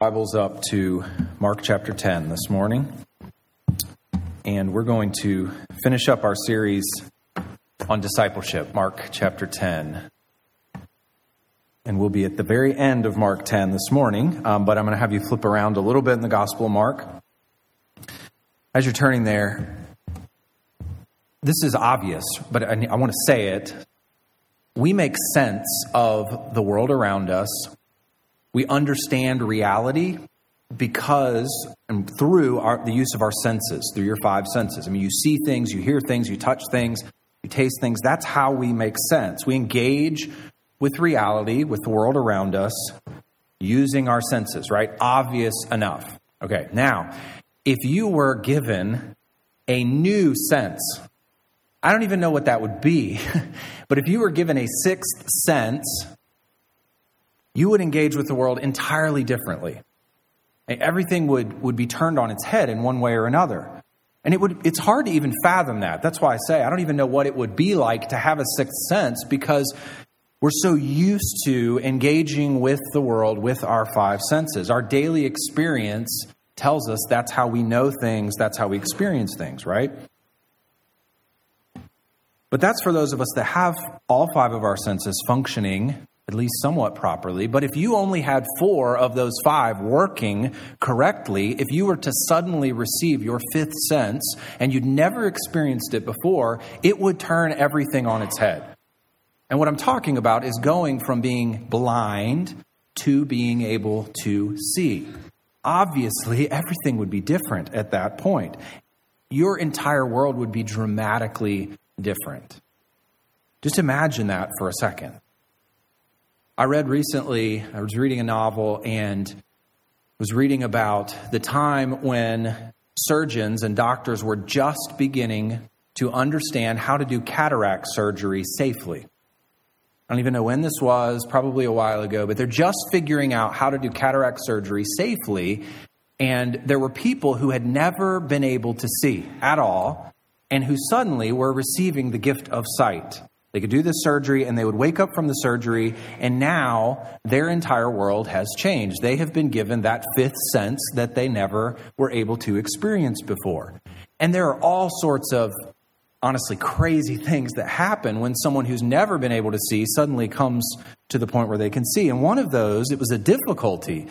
Bibles up to Mark chapter 10 this morning. And we're going to finish up our series on discipleship, Mark chapter 10. And we'll be at the very end of Mark 10 this morning, um, but I'm going to have you flip around a little bit in the Gospel of Mark. As you're turning there, this is obvious, but I, I want to say it. We make sense of the world around us we understand reality because and through our, the use of our senses, through your five senses. I mean, you see things, you hear things, you touch things, you taste things. That's how we make sense. We engage with reality, with the world around us, using our senses, right? Obvious enough. Okay, now, if you were given a new sense, I don't even know what that would be, but if you were given a sixth sense, you would engage with the world entirely differently. Everything would, would be turned on its head in one way or another. And it would, it's hard to even fathom that. That's why I say I don't even know what it would be like to have a sixth sense because we're so used to engaging with the world with our five senses. Our daily experience tells us that's how we know things, that's how we experience things, right? But that's for those of us that have all five of our senses functioning at least somewhat properly. But if you only had four of those five working correctly, if you were to suddenly receive your fifth sense and you'd never experienced it before, it would turn everything on its head. And what I'm talking about is going from being blind to being able to see. Obviously, everything would be different at that point. Your entire world would be dramatically different. Just imagine that for a second. I read recently, I was reading a novel and was reading about the time when surgeons and doctors were just beginning to understand how to do cataract surgery safely. I don't even know when this was, probably a while ago, but they're just figuring out how to do cataract surgery safely. And there were people who had never been able to see at all and who suddenly were receiving the gift of sight. They could do this surgery and they would wake up from the surgery, and now their entire world has changed. They have been given that fifth sense that they never were able to experience before. And there are all sorts of honestly crazy things that happen when someone who's never been able to see suddenly comes to the point where they can see. And one of those, it was a difficulty.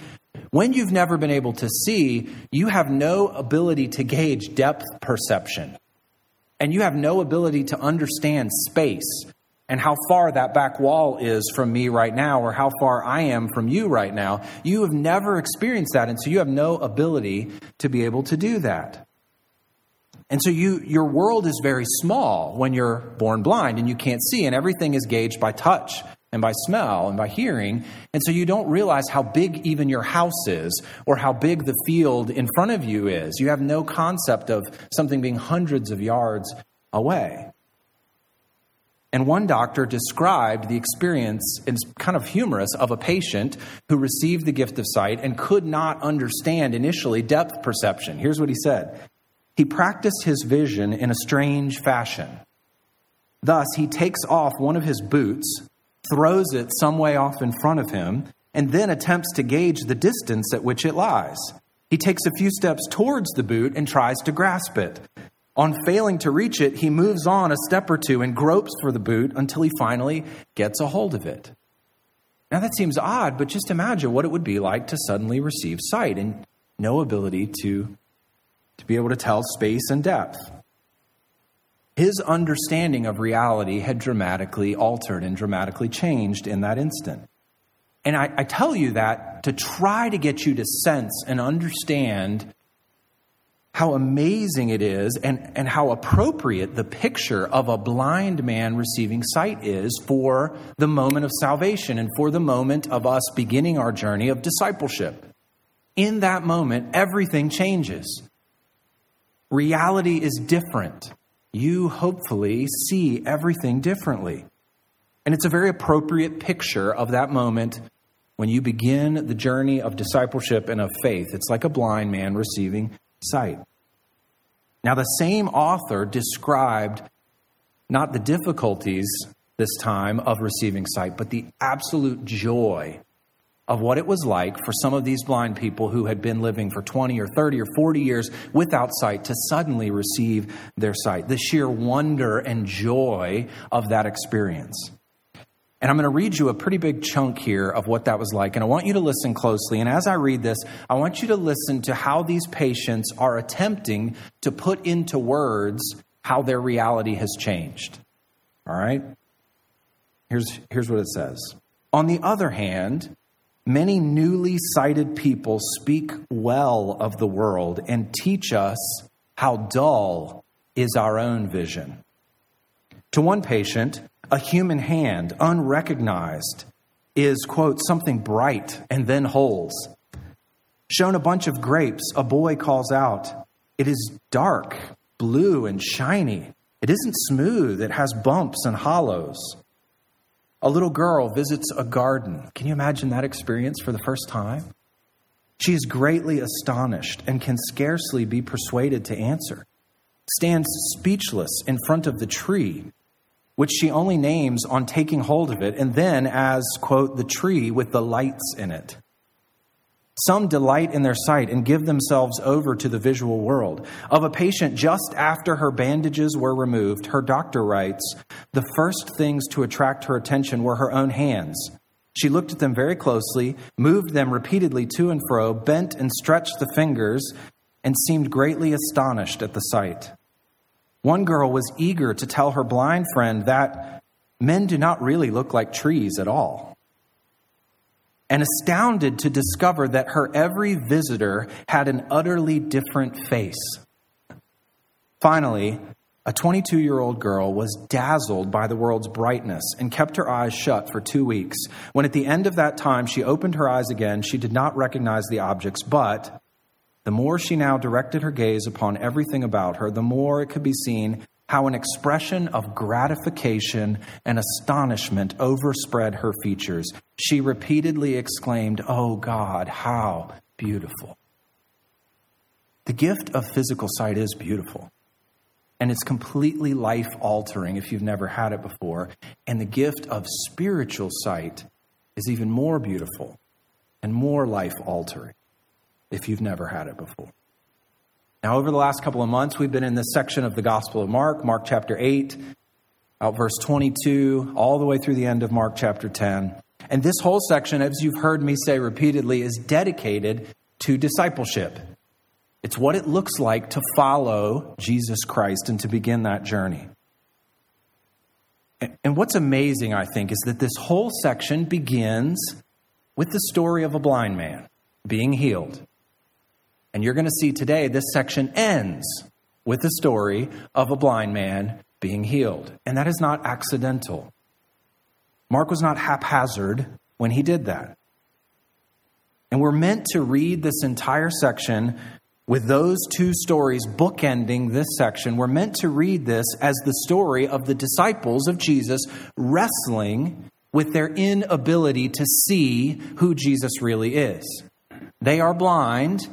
When you've never been able to see, you have no ability to gauge depth perception and you have no ability to understand space and how far that back wall is from me right now or how far I am from you right now. You have never experienced that, and so you have no ability to be able to do that. And so you, your world is very small when you're born blind and you can't see, and everything is gauged by touch and by smell and by hearing. And so you don't realize how big even your house is or how big the field in front of you is. You have no concept of something being hundreds of yards away. And one doctor described the experience, it's kind of humorous, of a patient who received the gift of sight and could not understand initially depth perception. Here's what he said He practiced his vision in a strange fashion. Thus, he takes off one of his boots throws it some way off in front of him, and then attempts to gauge the distance at which it lies. He takes a few steps towards the boot and tries to grasp it. On failing to reach it, he moves on a step or two and gropes for the boot until he finally gets a hold of it. Now, that seems odd, but just imagine what it would be like to suddenly receive sight and no ability to, to be able to tell space and depth. His understanding of reality had dramatically altered and dramatically changed in that instant. And I, I, tell you that to try to get you to sense and understand how amazing it is and, and how appropriate the picture of a blind man receiving sight is for the moment of salvation and for the moment of us beginning our journey of discipleship. In that moment, everything changes. Reality is different you hopefully see everything differently. And it's a very appropriate picture of that moment when you begin the journey of discipleship and of faith. It's like a blind man receiving sight. Now, the same author described not the difficulties this time of receiving sight, but the absolute joy of what it was like for some of these blind people who had been living for 20 or 30 or 40 years without sight to suddenly receive their sight. The sheer wonder and joy of that experience. And I'm going to read you a pretty big chunk here of what that was like. And I want you to listen closely. And as I read this, I want you to listen to how these patients are attempting to put into words how their reality has changed. All right? Here's, here's what it says. On the other hand, many newly sighted people speak well of the world and teach us how dull is our own vision. To one patient, a human hand, unrecognized, is, quote, something bright and then holes. Shown a bunch of grapes, a boy calls out, It is dark, blue, and shiny. It isn't smooth, it has bumps and hollows. A little girl visits a garden. Can you imagine that experience for the first time? She is greatly astonished and can scarcely be persuaded to answer. Stands speechless in front of the tree, which she only names on taking hold of it, and then as, quote, the tree with the lights in it. Some delight in their sight and give themselves over to the visual world. Of a patient just after her bandages were removed, her doctor writes, the first things to attract her attention were her own hands. She looked at them very closely, moved them repeatedly to and fro, bent and stretched the fingers, and seemed greatly astonished at the sight. One girl was eager to tell her blind friend that men do not really look like trees at all and astounded to discover that her every visitor had an utterly different face. Finally, a 22 year old girl was dazzled by the world's brightness and kept her eyes shut for two weeks. When at the end of that time she opened her eyes again, she did not recognize the objects, but the more she now directed her gaze upon everything about her, the more it could be seen how an expression of gratification and astonishment overspread her features. She repeatedly exclaimed, Oh God, how beautiful. The gift of physical sight is beautiful. And it's completely life altering if you've never had it before. And the gift of spiritual sight is even more beautiful and more life altering if you've never had it before. Now, over the last couple of months, we've been in this section of the Gospel of Mark, Mark chapter 8, out verse 22, all the way through the end of Mark chapter 10. And this whole section, as you've heard me say repeatedly, is dedicated to discipleship. It's what it looks like to follow Jesus Christ and to begin that journey. And what's amazing, I think, is that this whole section begins with the story of a blind man being healed. And you're going to see today this section ends with the story of a blind man being healed. And that is not accidental. Mark was not haphazard when he did that. And we're meant to read this entire section with those two stories bookending this section. We're meant to read this as the story of the disciples of Jesus wrestling with their inability to see who Jesus really is. They are blind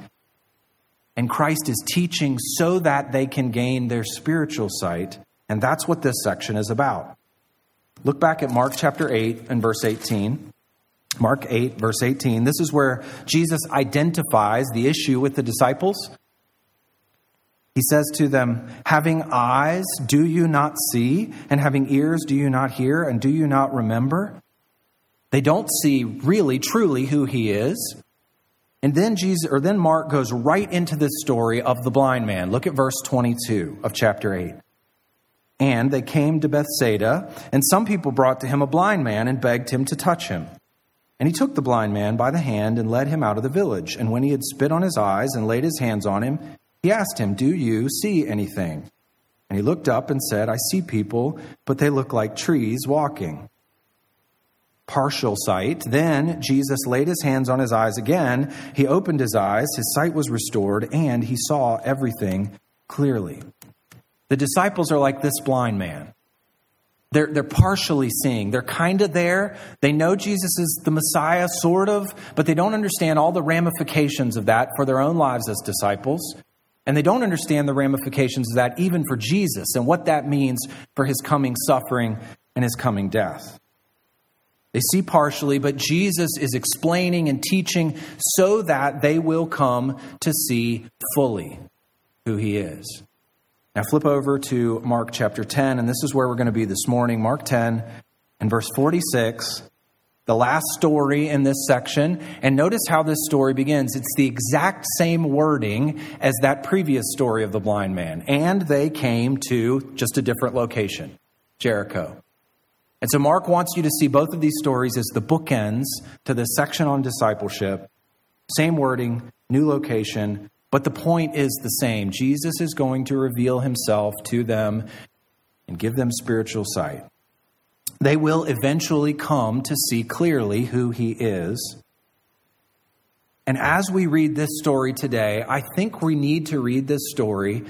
and Christ is teaching so that they can gain their spiritual sight. And that's what this section is about. Look back at Mark chapter 8 and verse 18. Mark 8, verse 18. This is where Jesus identifies the issue with the disciples. He says to them, Having eyes, do you not see? And having ears, do you not hear? And do you not remember? They don't see really, truly who he is. And then Jesus or then Mark goes right into this story of the blind man. Look at verse 22 of chapter 8. And they came to Bethsaida, and some people brought to him a blind man and begged him to touch him. And he took the blind man by the hand and led him out of the village. And when he had spit on his eyes and laid his hands on him, he asked him, Do you see anything? And he looked up and said, I see people, but they look like trees walking partial sight. Then Jesus laid his hands on his eyes again. He opened his eyes, his sight was restored, and he saw everything clearly. The disciples are like this blind man. They're, they're partially seeing. They're kind of there. They know Jesus is the Messiah, sort of, but they don't understand all the ramifications of that for their own lives as disciples. And they don't understand the ramifications of that even for Jesus and what that means for his coming suffering and his coming death. They see partially, but Jesus is explaining and teaching so that they will come to see fully who he is. Now, flip over to Mark chapter 10, and this is where we're going to be this morning. Mark 10 and verse 46, the last story in this section. And notice how this story begins. It's the exact same wording as that previous story of the blind man. And they came to just a different location, Jericho. And so Mark wants you to see both of these stories as the bookends to this section on discipleship. Same wording, new location, but the point is the same. Jesus is going to reveal himself to them and give them spiritual sight. They will eventually come to see clearly who he is. And as we read this story today, I think we need to read this story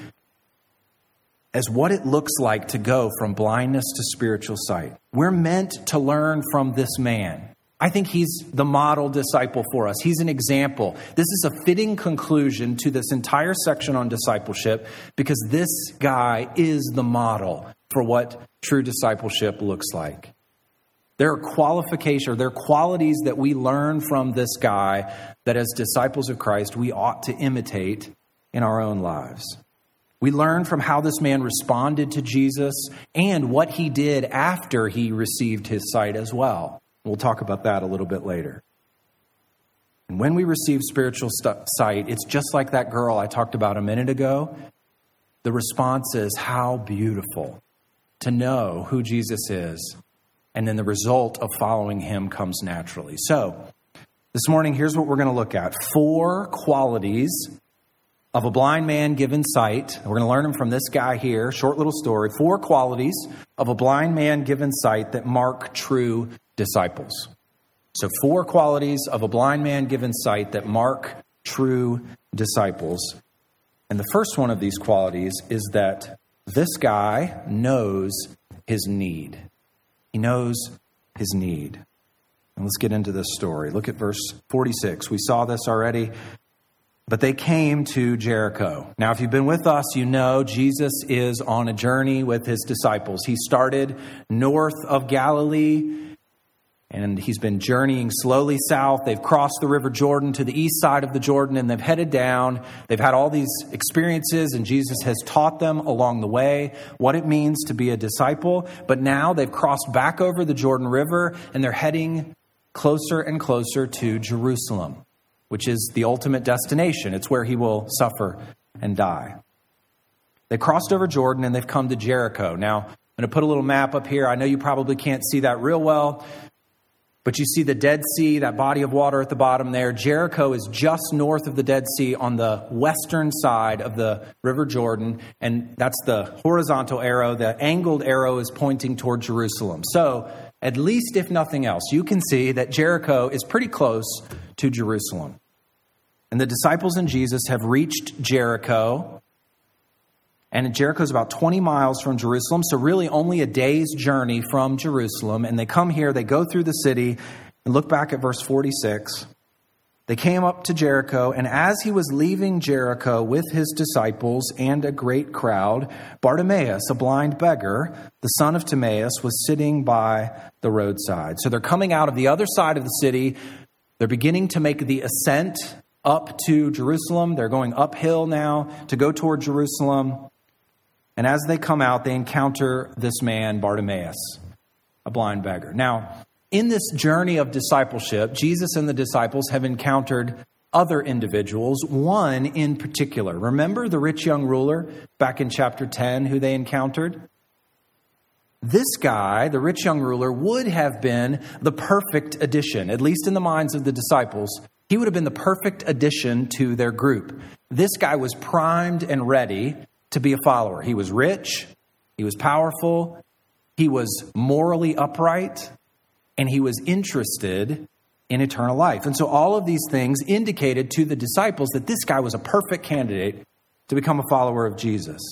as what it looks like to go from blindness to spiritual sight. We're meant to learn from this man. I think he's the model disciple for us. He's an example. This is a fitting conclusion to this entire section on discipleship because this guy is the model for what true discipleship looks like. There are qualifications, there are qualities that we learn from this guy that as disciples of Christ we ought to imitate in our own lives. We learn from how this man responded to Jesus and what he did after he received his sight as well. We'll talk about that a little bit later. And when we receive spiritual sight, it's just like that girl I talked about a minute ago. The response is, How beautiful to know who Jesus is. And then the result of following him comes naturally. So, this morning, here's what we're going to look at four qualities of a blind man given sight. We're going to learn them from this guy here, short little story. Four qualities of a blind man given sight that mark true disciples. So, four qualities of a blind man given sight that mark true disciples. And the first one of these qualities is that this guy knows his need. He knows his need. And let's get into this story. Look at verse 46. We saw this already but they came to Jericho. Now, if you've been with us, you know Jesus is on a journey with his disciples. He started north of Galilee and he's been journeying slowly south. They've crossed the River Jordan to the east side of the Jordan and they've headed down. They've had all these experiences, and Jesus has taught them along the way what it means to be a disciple. But now they've crossed back over the Jordan River and they're heading closer and closer to Jerusalem which is the ultimate destination. It's where he will suffer and die. They crossed over Jordan and they've come to Jericho. Now, I'm going to put a little map up here. I know you probably can't see that real well, but you see the Dead Sea, that body of water at the bottom there. Jericho is just north of the Dead Sea on the western side of the River Jordan, and that's the horizontal arrow. The angled arrow is pointing toward Jerusalem. So, at least if nothing else, you can see that Jericho is pretty close to Jerusalem. And the disciples and Jesus have reached Jericho. And Jericho is about 20 miles from Jerusalem, so really only a day's journey from Jerusalem. And they come here, they go through the city, and look back at verse 46. They came up to Jericho, and as he was leaving Jericho with his disciples and a great crowd, Bartimaeus, a blind beggar, the son of Timaeus, was sitting by the roadside. So they're coming out of the other side of the city. They're beginning to make the ascent up to Jerusalem. They're going uphill now to go toward Jerusalem. And as they come out, they encounter this man, Bartimaeus, a blind beggar. Now, in this journey of discipleship, Jesus and the disciples have encountered other individuals, one in particular. Remember the rich young ruler back in chapter 10 who they encountered? This guy, the rich young ruler, would have been the perfect addition, at least in the minds of the disciples. He would have been the perfect addition to their group. This guy was primed and ready to be a follower. He was rich, he was powerful, he was morally upright, and he was interested in eternal life. And so all of these things indicated to the disciples that this guy was a perfect candidate to become a follower of Jesus.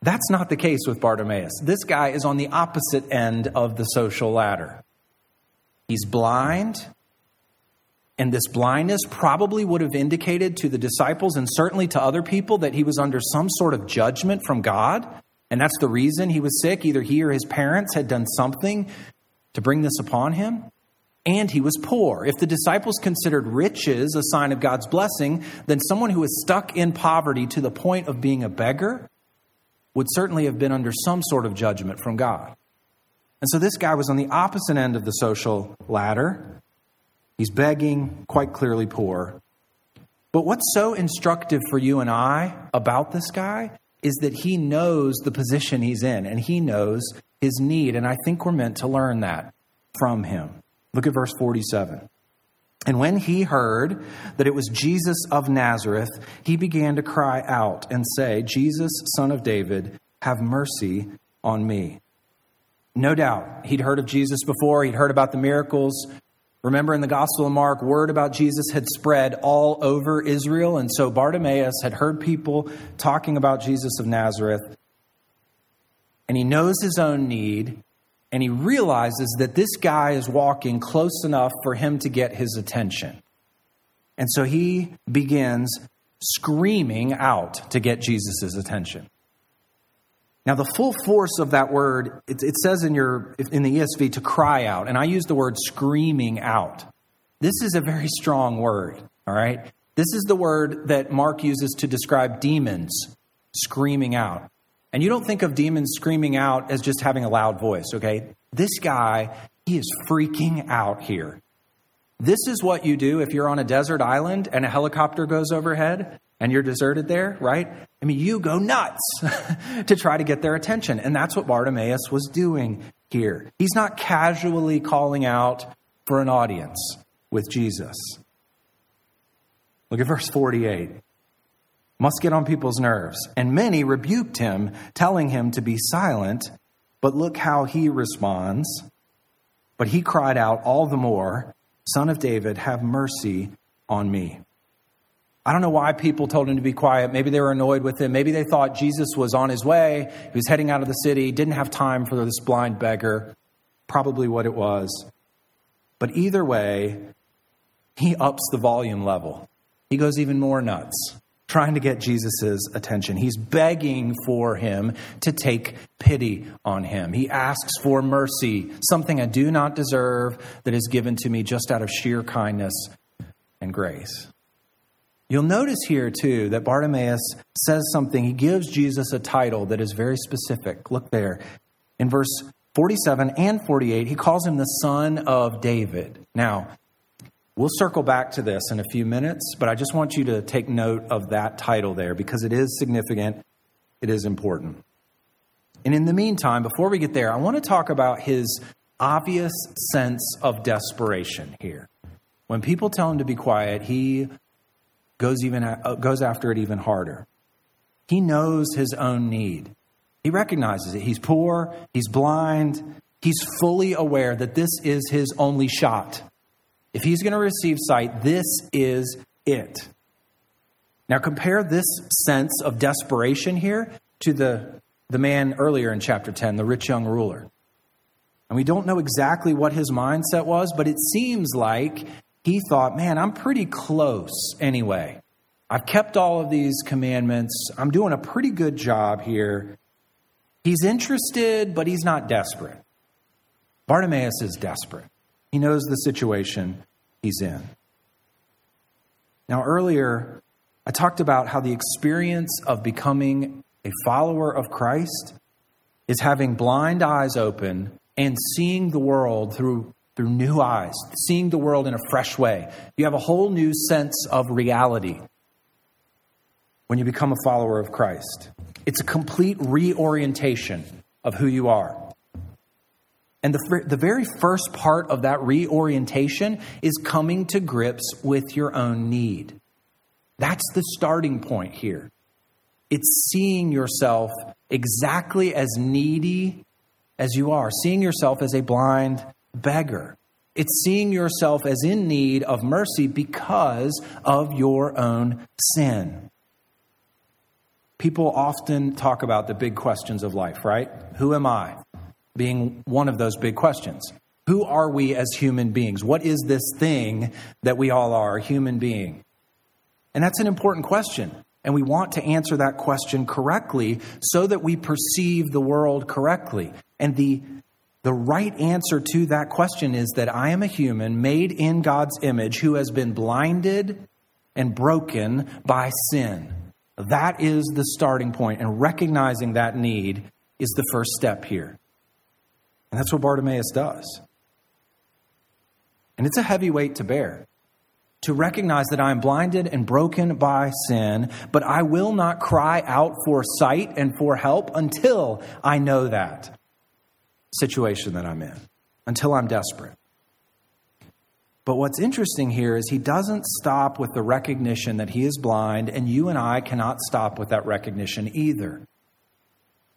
That's not the case with Bartimaeus. This guy is on the opposite end of the social ladder. He's blind, and this blindness probably would have indicated to the disciples and certainly to other people that he was under some sort of judgment from God. And that's the reason he was sick. Either he or his parents had done something to bring this upon him, and he was poor. If the disciples considered riches a sign of God's blessing, then someone who is stuck in poverty to the point of being a beggar would certainly have been under some sort of judgment from God. And so this guy was on the opposite end of the social ladder. He's begging, quite clearly poor. But what's so instructive for you and I about this guy is that he knows the position he's in and he knows his need. And I think we're meant to learn that from him. Look at verse 47. And when he heard that it was Jesus of Nazareth, he began to cry out and say, Jesus, son of David, have mercy on me. No doubt, he'd heard of Jesus before, he'd heard about the miracles. Remember in the Gospel of Mark, word about Jesus had spread all over Israel. And so Bartimaeus had heard people talking about Jesus of Nazareth. And he knows his own need. And he realizes that this guy is walking close enough for him to get his attention. And so he begins screaming out to get Jesus' attention. Now, the full force of that word, it, it, says in, your, in the ESV to cry out, and I use the word screaming out. This is a very strong word, all right? This is the word that Mark uses to describe demons screaming out. And you don't think of demons screaming out as just having a loud voice, okay? This guy, he is freaking out here. This is what you do if you're on a desert island and a helicopter goes overhead and you're deserted there, right? I mean, you go nuts to try to get their attention. And that's what Bartimaeus was doing here. He's not casually calling out for an audience with Jesus. Look at verse 48. Must get on people's nerves. And many rebuked him, telling him to be silent. But look how he responds. But he cried out all the more, Son of David, have mercy on me. I don't know why people told him to be quiet. Maybe they were annoyed with him. Maybe they thought Jesus was on his way. He was heading out of the city, didn't have time for this blind beggar. Probably what it was. But either way, he ups the volume level. He goes even more nuts, trying to get Jesus' attention. He's begging for him to take pity on him. He asks for mercy, something I do not deserve that is given to me just out of sheer kindness and grace. You'll notice here, too, that Bartimaeus says something. He gives Jesus a title that is very specific. Look there. In verse 47 and 48, he calls him the Son of David. Now, we'll circle back to this in a few minutes, but I just want you to take note of that title there because it is significant, it is important. And in the meantime, before we get there, I want to talk about his obvious sense of desperation here. When people tell him to be quiet, he goes, even, uh, goes after it even harder. He knows his own need. He recognizes it. He's poor, he's blind, he's fully aware that this is his only shot. If he's going to receive sight, this is it. Now, compare this sense of desperation here to the, the man earlier in chapter 10, the rich young ruler. And we don't know exactly what his mindset was, but it seems like he thought, man, I'm pretty close anyway. I've kept all of these commandments. I'm doing a pretty good job here. He's interested, but he's not desperate. Bartimaeus is desperate. He knows the situation he's in. Now, earlier, I talked about how the experience of becoming a follower of Christ is having blind eyes open and seeing the world through through new eyes, seeing the world in a fresh way. You have a whole new sense of reality when you become a follower of Christ. It's a complete reorientation of who you are. And the, the very first part of that reorientation is coming to grips with your own need. That's the starting point here. It's seeing yourself exactly as needy as you are, seeing yourself as a blind beggar. It's seeing yourself as in need of mercy because of your own sin. People often talk about the big questions of life, right? Who am I? Being one of those big questions. Who are we as human beings? What is this thing that we all are, human being? And that's an important question. And we want to answer that question correctly so that we perceive the world correctly. And the The right answer to that question is that I am a human made in God's image who has been blinded and broken by sin. That is the starting point, and recognizing that need is the first step here. And that's what Bartimaeus does. And it's a heavy weight to bear to recognize that I am blinded and broken by sin, but I will not cry out for sight and for help until I know that situation that I'm in, until I'm desperate. But what's interesting here is he doesn't stop with the recognition that he is blind, and you and I cannot stop with that recognition either.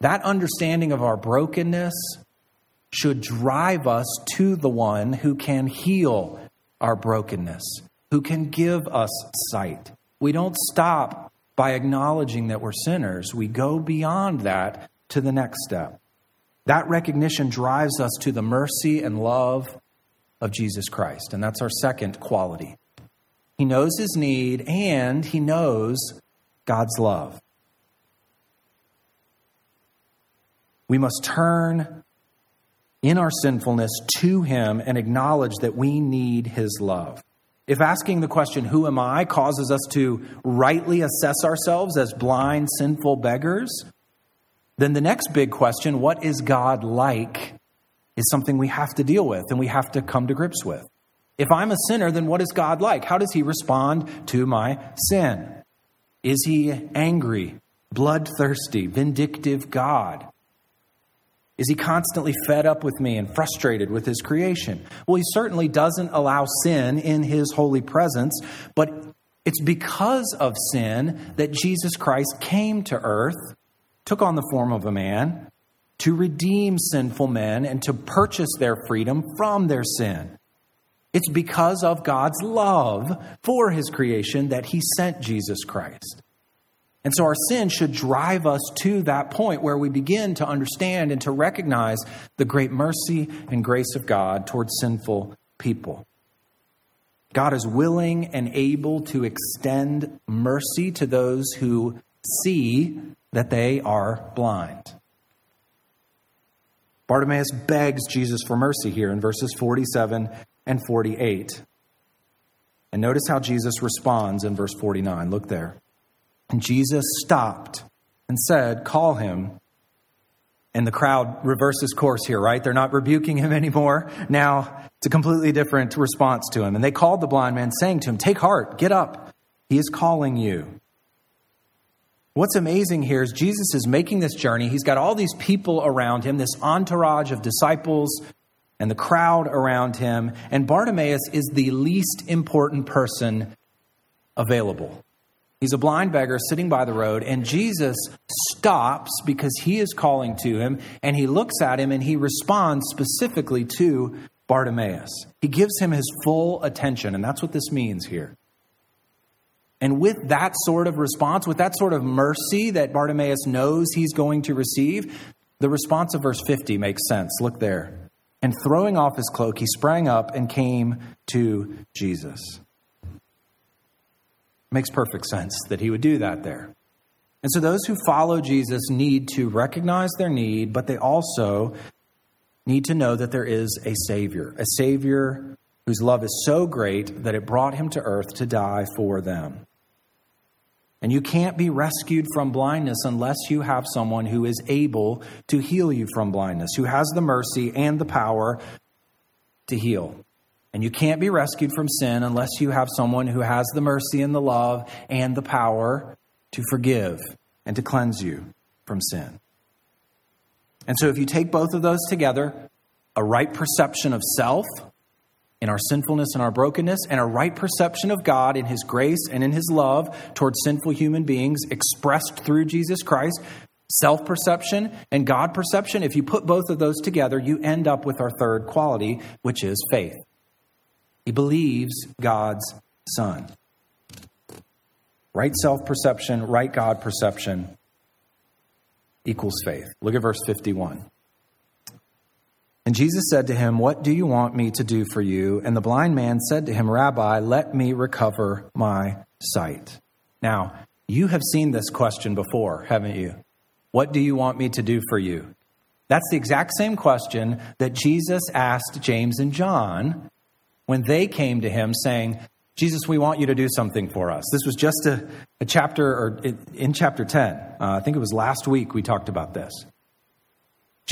That understanding of our brokenness should drive us to the one who can heal our brokenness, who can give us sight. We don't stop by acknowledging that we're sinners, we go beyond that to the next step. That recognition drives us to the mercy and love of Jesus Christ. And that's our second quality. He knows his need and he knows God's love. We must turn in our sinfulness to Him and acknowledge that we need His love. If asking the question, Who am I, causes us to rightly assess ourselves as blind, sinful beggars, then the next big question, What is God like, is something we have to deal with and we have to come to grips with. If I'm a sinner, then what is God like? How does He respond to my sin? Is He angry, bloodthirsty, vindictive God? Is he constantly fed up with me and frustrated with his creation? Well, he certainly doesn't allow sin in his holy presence, but it's because of sin that Jesus Christ came to earth, took on the form of a man, to redeem sinful men and to purchase their freedom from their sin. It's because of God's love for his creation that he sent Jesus Christ. And so our sin should drive us to that point where we begin to understand and to recognize the great mercy and grace of God towards sinful people. God is willing and able to extend mercy to those who see that they are blind. Bartimaeus begs Jesus for mercy here in verses 47 and 48. And notice how Jesus responds in verse 49. Look there. And Jesus stopped and said, Call him. And the crowd reverses course here, right? They're not rebuking him anymore. Now it's a completely different response to him. And they called the blind man, saying to him, Take heart, get up. He is calling you. What's amazing here is Jesus is making this journey. He's got all these people around him, this entourage of disciples and the crowd around him. And Bartimaeus is the least important person available. He's a blind beggar sitting by the road, and Jesus stops because he is calling to him, and he looks at him and he responds specifically to Bartimaeus. He gives him his full attention, and that's what this means here. And with that sort of response, with that sort of mercy that Bartimaeus knows he's going to receive, the response of verse 50 makes sense. Look there. And throwing off his cloak, he sprang up and came to Jesus makes perfect sense that he would do that there. And so those who follow Jesus need to recognize their need, but they also need to know that there is a Savior, a Savior whose love is so great that it brought him to earth to die for them. And you can't be rescued from blindness unless you have someone who is able to heal you from blindness, who has the mercy and the power to heal. And you can't be rescued from sin unless you have someone who has the mercy and the love and the power to forgive and to cleanse you from sin. And so, if you take both of those together, a right perception of self in our sinfulness and our brokenness, and a right perception of God in His grace and in His love towards sinful human beings expressed through Jesus Christ, self perception and God perception, if you put both of those together, you end up with our third quality, which is faith. He believes God's Son. Right self perception, right God perception equals faith. Look at verse 51. And Jesus said to him, What do you want me to do for you? And the blind man said to him, Rabbi, let me recover my sight. Now, you have seen this question before, haven't you? What do you want me to do for you? That's the exact same question that Jesus asked James and John when they came to him saying, Jesus, we want you to do something for us. This was just a, a chapter, or in chapter 10. Uh, I think it was last week we talked about this.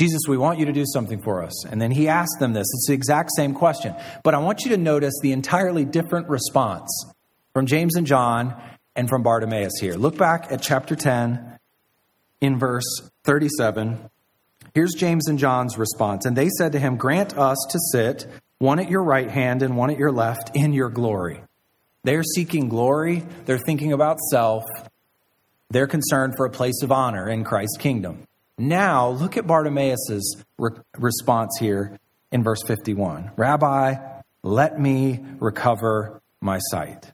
Jesus, we want you to do something for us. And then he asked them this. It's the exact same question. But I want you to notice the entirely different response from James and John and from Bartimaeus here. Look back at chapter 10 in verse 37. Here's James and John's response. And they said to him, Grant us to sit, one at your right hand and one at your left, in your glory. They're seeking glory, they're thinking about self, they're concerned for a place of honor in Christ's kingdom. Now, look at Bartimaeus' re- response here in verse 51 Rabbi, let me recover my sight.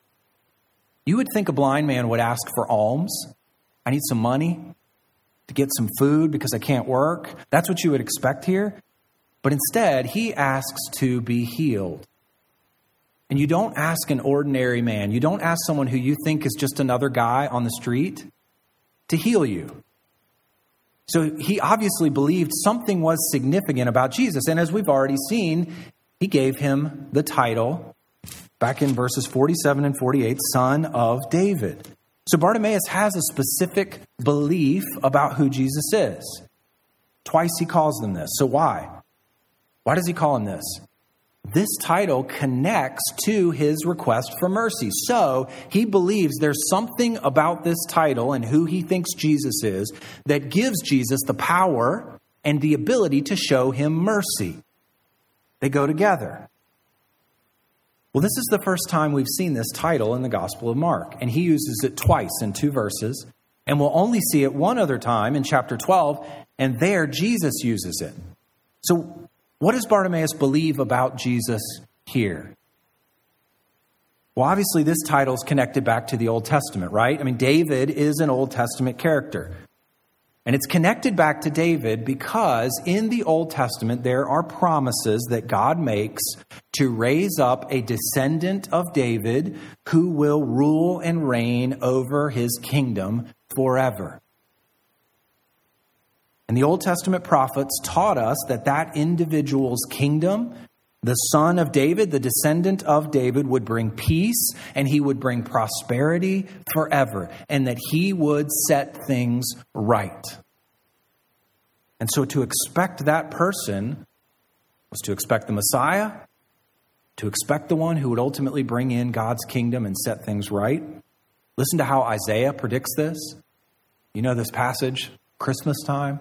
You would think a blind man would ask for alms. I need some money to get some food because I can't work. That's what you would expect here. But instead, he asks to be healed. And you don't ask an ordinary man, you don't ask someone who you think is just another guy on the street to heal you. So he obviously believed something was significant about Jesus. And as we've already seen, he gave him the title back in verses 47 and 48 Son of David. So Bartimaeus has a specific belief about who Jesus is. Twice he calls them this. So why? Why does he call him this? This title connects to his request for mercy. So he believes there's something about this title and who he thinks Jesus is that gives Jesus the power and the ability to show him mercy. They go together. Well, this is the first time we've seen this title in the Gospel of Mark, and he uses it twice in two verses, and we'll only see it one other time in chapter 12, and there Jesus uses it. So, what does Bartimaeus believe about Jesus here? Well, obviously, this title is connected back to the Old Testament, right? I mean, David is an Old Testament character. And it's connected back to David because in the Old Testament there are promises that God makes to raise up a descendant of David who will rule and reign over his kingdom forever. And the Old Testament prophets taught us that that individual's kingdom, the son of David, the descendant of David, would bring peace and he would bring prosperity forever, and that he would set things right. And so to expect that person was to expect the Messiah, to expect the one who would ultimately bring in God's kingdom and set things right. Listen to how Isaiah predicts this. You know this passage, Christmas time.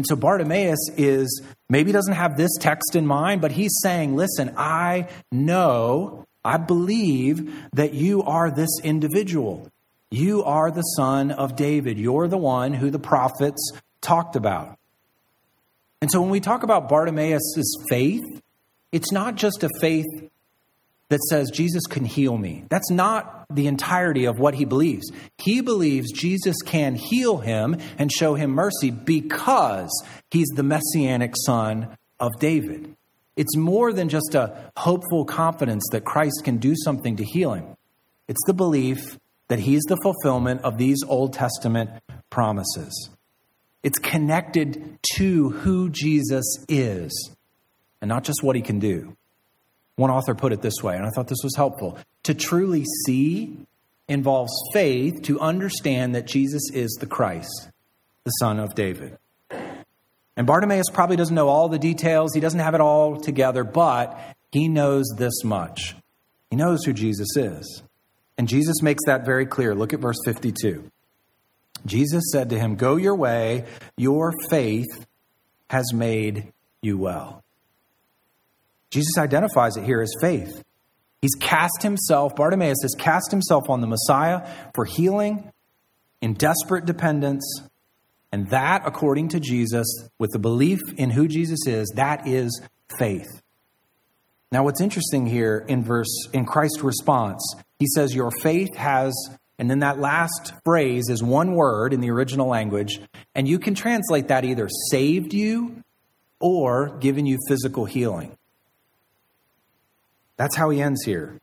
And so Bartimaeus is maybe doesn't have this text in mind, but he's saying, listen, I know, I believe that you are this individual. You are the son of David. You're the one who the prophets talked about. And so when we talk about Bartimaeus' faith, it's not just a faith that says Jesus can heal me. That's not the entirety of what he believes. He believes Jesus can heal him and show him mercy because he's the messianic son of David. It's more than just a hopeful confidence that Christ can do something to heal him. It's the belief that he's the fulfillment of these Old Testament promises. It's connected to who Jesus is and not just what he can do. One author put it this way, and I thought this was helpful. To truly see involves faith to understand that Jesus is the Christ, the Son of David. And Bartimaeus probably doesn't know all the details, he doesn't have it all together, but he knows this much. He knows who Jesus is. And Jesus makes that very clear. Look at verse 52. Jesus said to him, Go your way, your faith has made you well. Jesus identifies it here as faith. He's cast himself, Bartimaeus has cast himself on the Messiah for healing in desperate dependence. And that, according to Jesus, with the belief in who Jesus is, that is faith. Now, what's interesting here in verse, in Christ's response, he says, Your faith has, and then that last phrase is one word in the original language, and you can translate that either saved you or given you physical healing. That's how he ends here.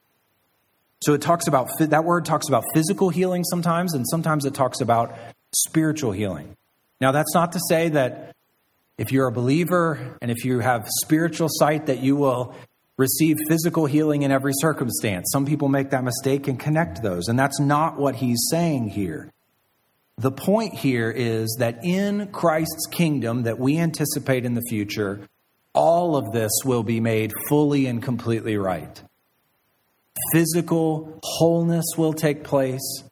So it talks about, that word talks about physical healing sometimes, and sometimes it talks about spiritual healing. Now, that's not to say that if you're a believer and if you have spiritual sight, that you will receive physical healing in every circumstance. Some people make that mistake and connect those, and that's not what he's saying here. The point here is that in Christ's kingdom that we anticipate in the future, all of this will be made fully and completely right. Physical wholeness will take place,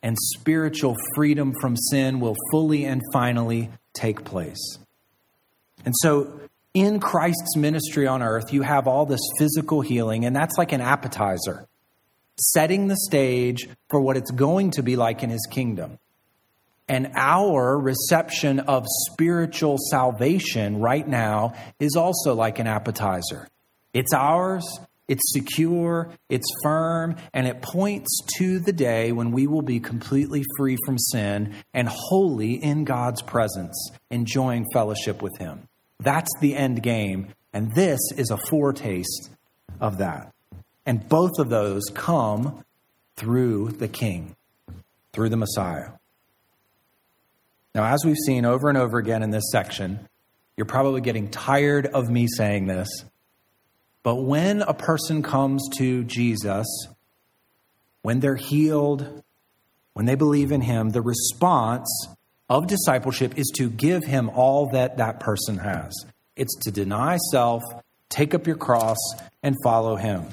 and spiritual freedom from sin will fully and finally take place. And so, in Christ's ministry on earth, you have all this physical healing, and that's like an appetizer, setting the stage for what it's going to be like in his kingdom. And our reception of spiritual salvation right now is also like an appetizer. It's ours, it's secure, it's firm, and it points to the day when we will be completely free from sin and wholly in God's presence, enjoying fellowship with Him. That's the end game, and this is a foretaste of that. And both of those come through the King, through the Messiah. Now, as we've seen over and over again in this section, you're probably getting tired of me saying this, but when a person comes to Jesus, when they're healed, when they believe in him, the response of discipleship is to give him all that that person has. It's to deny self, take up your cross, and follow him.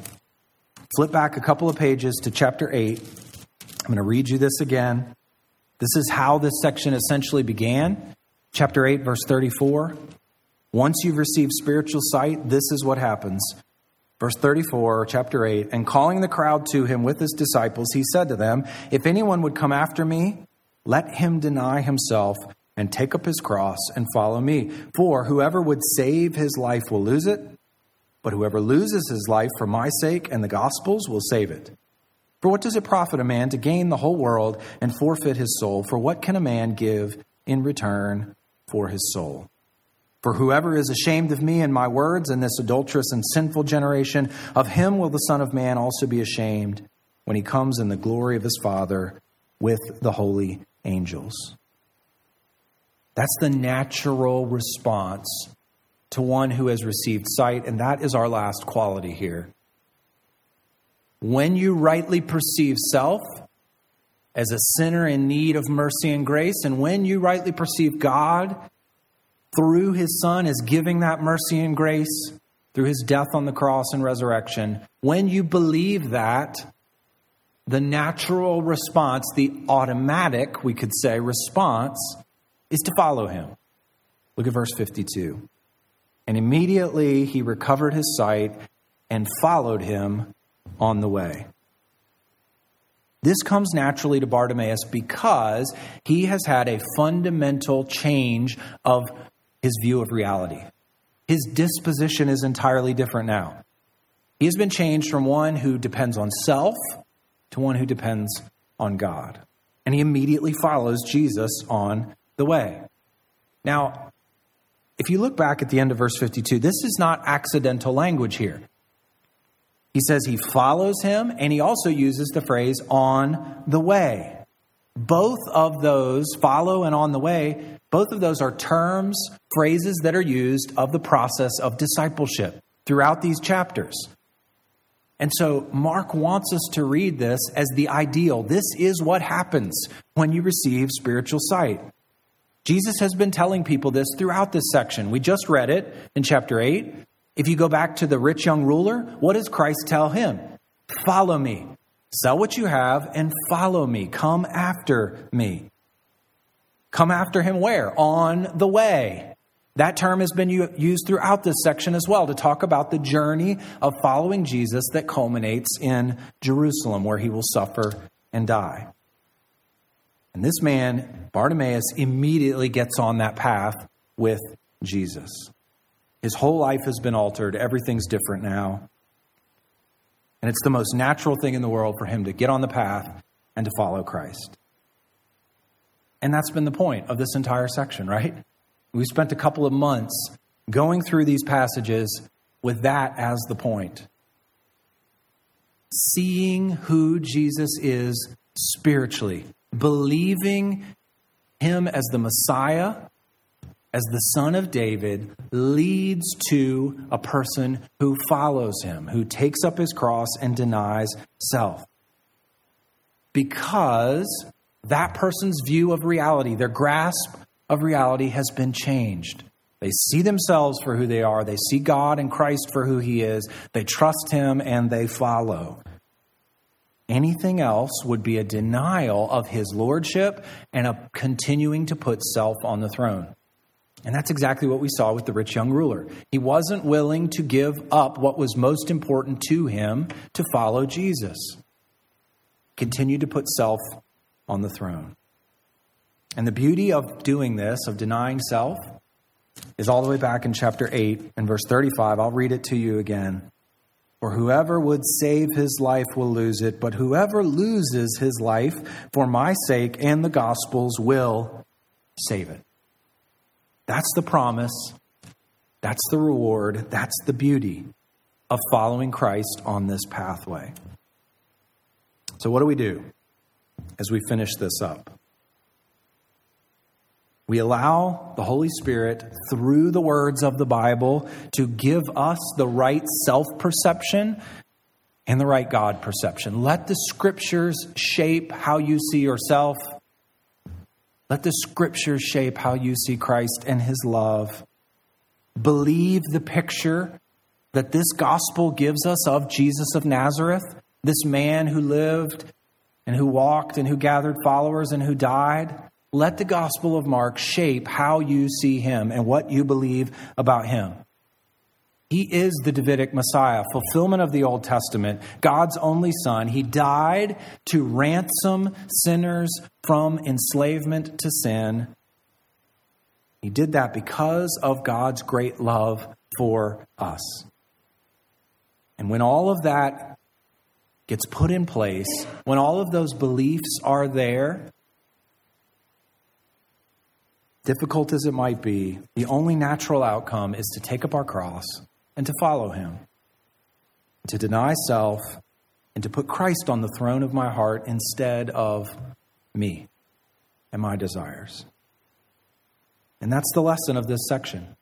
Flip back a couple of pages to chapter 8. I'm going to read you this again. This is how this section essentially began. Chapter 8, verse 34. Once you've received spiritual sight, this is what happens. Verse 34, chapter 8. And calling the crowd to him with his disciples, he said to them, If anyone would come after me, let him deny himself and take up his cross and follow me. For whoever would save his life will lose it, but whoever loses his life for my sake and the gospel's will save it. For what does it profit a man to gain the whole world and forfeit his soul? For what can a man give in return for his soul? For whoever is ashamed of me and my words in this adulterous and sinful generation, of him will the Son of Man also be ashamed when he comes in the glory of his Father with the holy angels. That's the natural response to one who has received sight, and that is our last quality here when you rightly perceive self as a sinner in need of mercy and grace, and when you rightly perceive God through his Son as giving that mercy and grace through his death on the cross and resurrection, when you believe that, the natural response, the automatic, we could say, response is to follow him. Look at verse 52. And immediately he recovered his sight and followed him on the way. This comes naturally to Bartimaeus because he has had a fundamental change of his view of reality. His disposition is entirely different now. He has been changed from one who depends on self to one who depends on God. And he immediately follows Jesus on the way. Now, if you look back at the end of verse 52, this is not accidental language here. He says he follows him, and he also uses the phrase on the way. Both of those, follow and on the way, both of those are terms, phrases that are used of the process of discipleship throughout these chapters. And so Mark wants us to read this as the ideal. This is what happens when you receive spiritual sight. Jesus has been telling people this throughout this section. We just read it in chapter 8. If you go back to the rich young ruler, what does Christ tell him? Follow me. Sell what you have and follow me. Come after me. Come after him where? On the way. That term has been used throughout this section as well to talk about the journey of following Jesus that culminates in Jerusalem, where he will suffer and die. And this man, Bartimaeus, immediately gets on that path with Jesus. His whole life has been altered. Everything's different now. And it's the most natural thing in the world for him to get on the path and to follow Christ. And that's been the point of this entire section, right? We spent a couple of months going through these passages with that as the point. Seeing who Jesus is spiritually, believing him as the Messiah as the son of David leads to a person who follows him, who takes up his cross and denies self. Because that person's view of reality, their grasp of reality has been changed. They see themselves for who they are. They see God and Christ for who He is. They trust Him and they follow. Anything else would be a denial of His Lordship and a continuing to put self on the throne. And that's exactly what we saw with the rich young ruler. He wasn't willing to give up what was most important to him to follow Jesus. Continued to put self on the throne. And the beauty of doing this, of denying self, is all the way back in chapter 8 and verse 35. I'll read it to you again. For whoever would save his life will lose it, but whoever loses his life for my sake and the gospel's will save it. That's the promise. That's the reward. That's the beauty of following Christ on this pathway. So, what do we do as we finish this up? We allow the Holy Spirit, through the words of the Bible, to give us the right self perception and the right God perception. Let the scriptures shape how you see yourself let the scriptures shape how you see Christ and his love. Believe the picture that this gospel gives us of Jesus of Nazareth, this man who lived and who walked and who gathered followers and who died. Let the gospel of Mark shape how you see him and what you believe about him. He is the Davidic Messiah, fulfillment of the Old Testament, God's only Son. He died to ransom sinners from enslavement to sin. He did that because of God's great love for us. And when all of that gets put in place, when all of those beliefs are there, difficult as it might be, the only natural outcome is to take up our cross and to follow him, to deny self, and to put Christ on the throne of my heart instead of me and my desires. And that's the lesson of this section.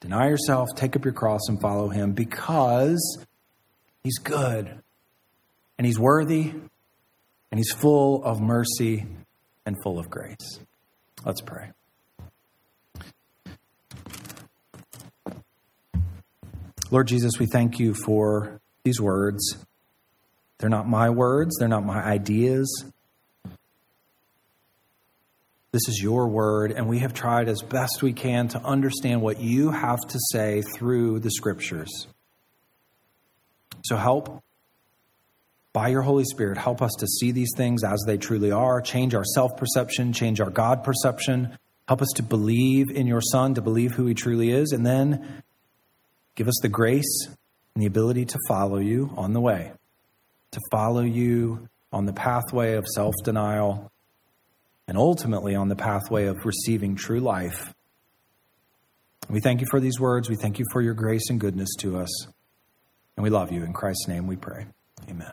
Deny yourself, take up your cross, and follow him because he's good and he's worthy and he's full of mercy and full of grace. Let's pray. Lord Jesus, we thank you for these words. They're not my words, they're not my ideas. This is your word, and we have tried as best we can to understand what you have to say through the scriptures. So help by your Holy Spirit, help us to see these things as they truly are, change our self perception, change our God perception, help us to believe in your Son, to believe who he truly is, and then Give us the grace and the ability to follow you on the way, to follow you on the pathway of self denial, and ultimately on the pathway of receiving true life. We thank you for these words. We thank you for your grace and goodness to us. And we love you. In Christ's name we pray. Amen.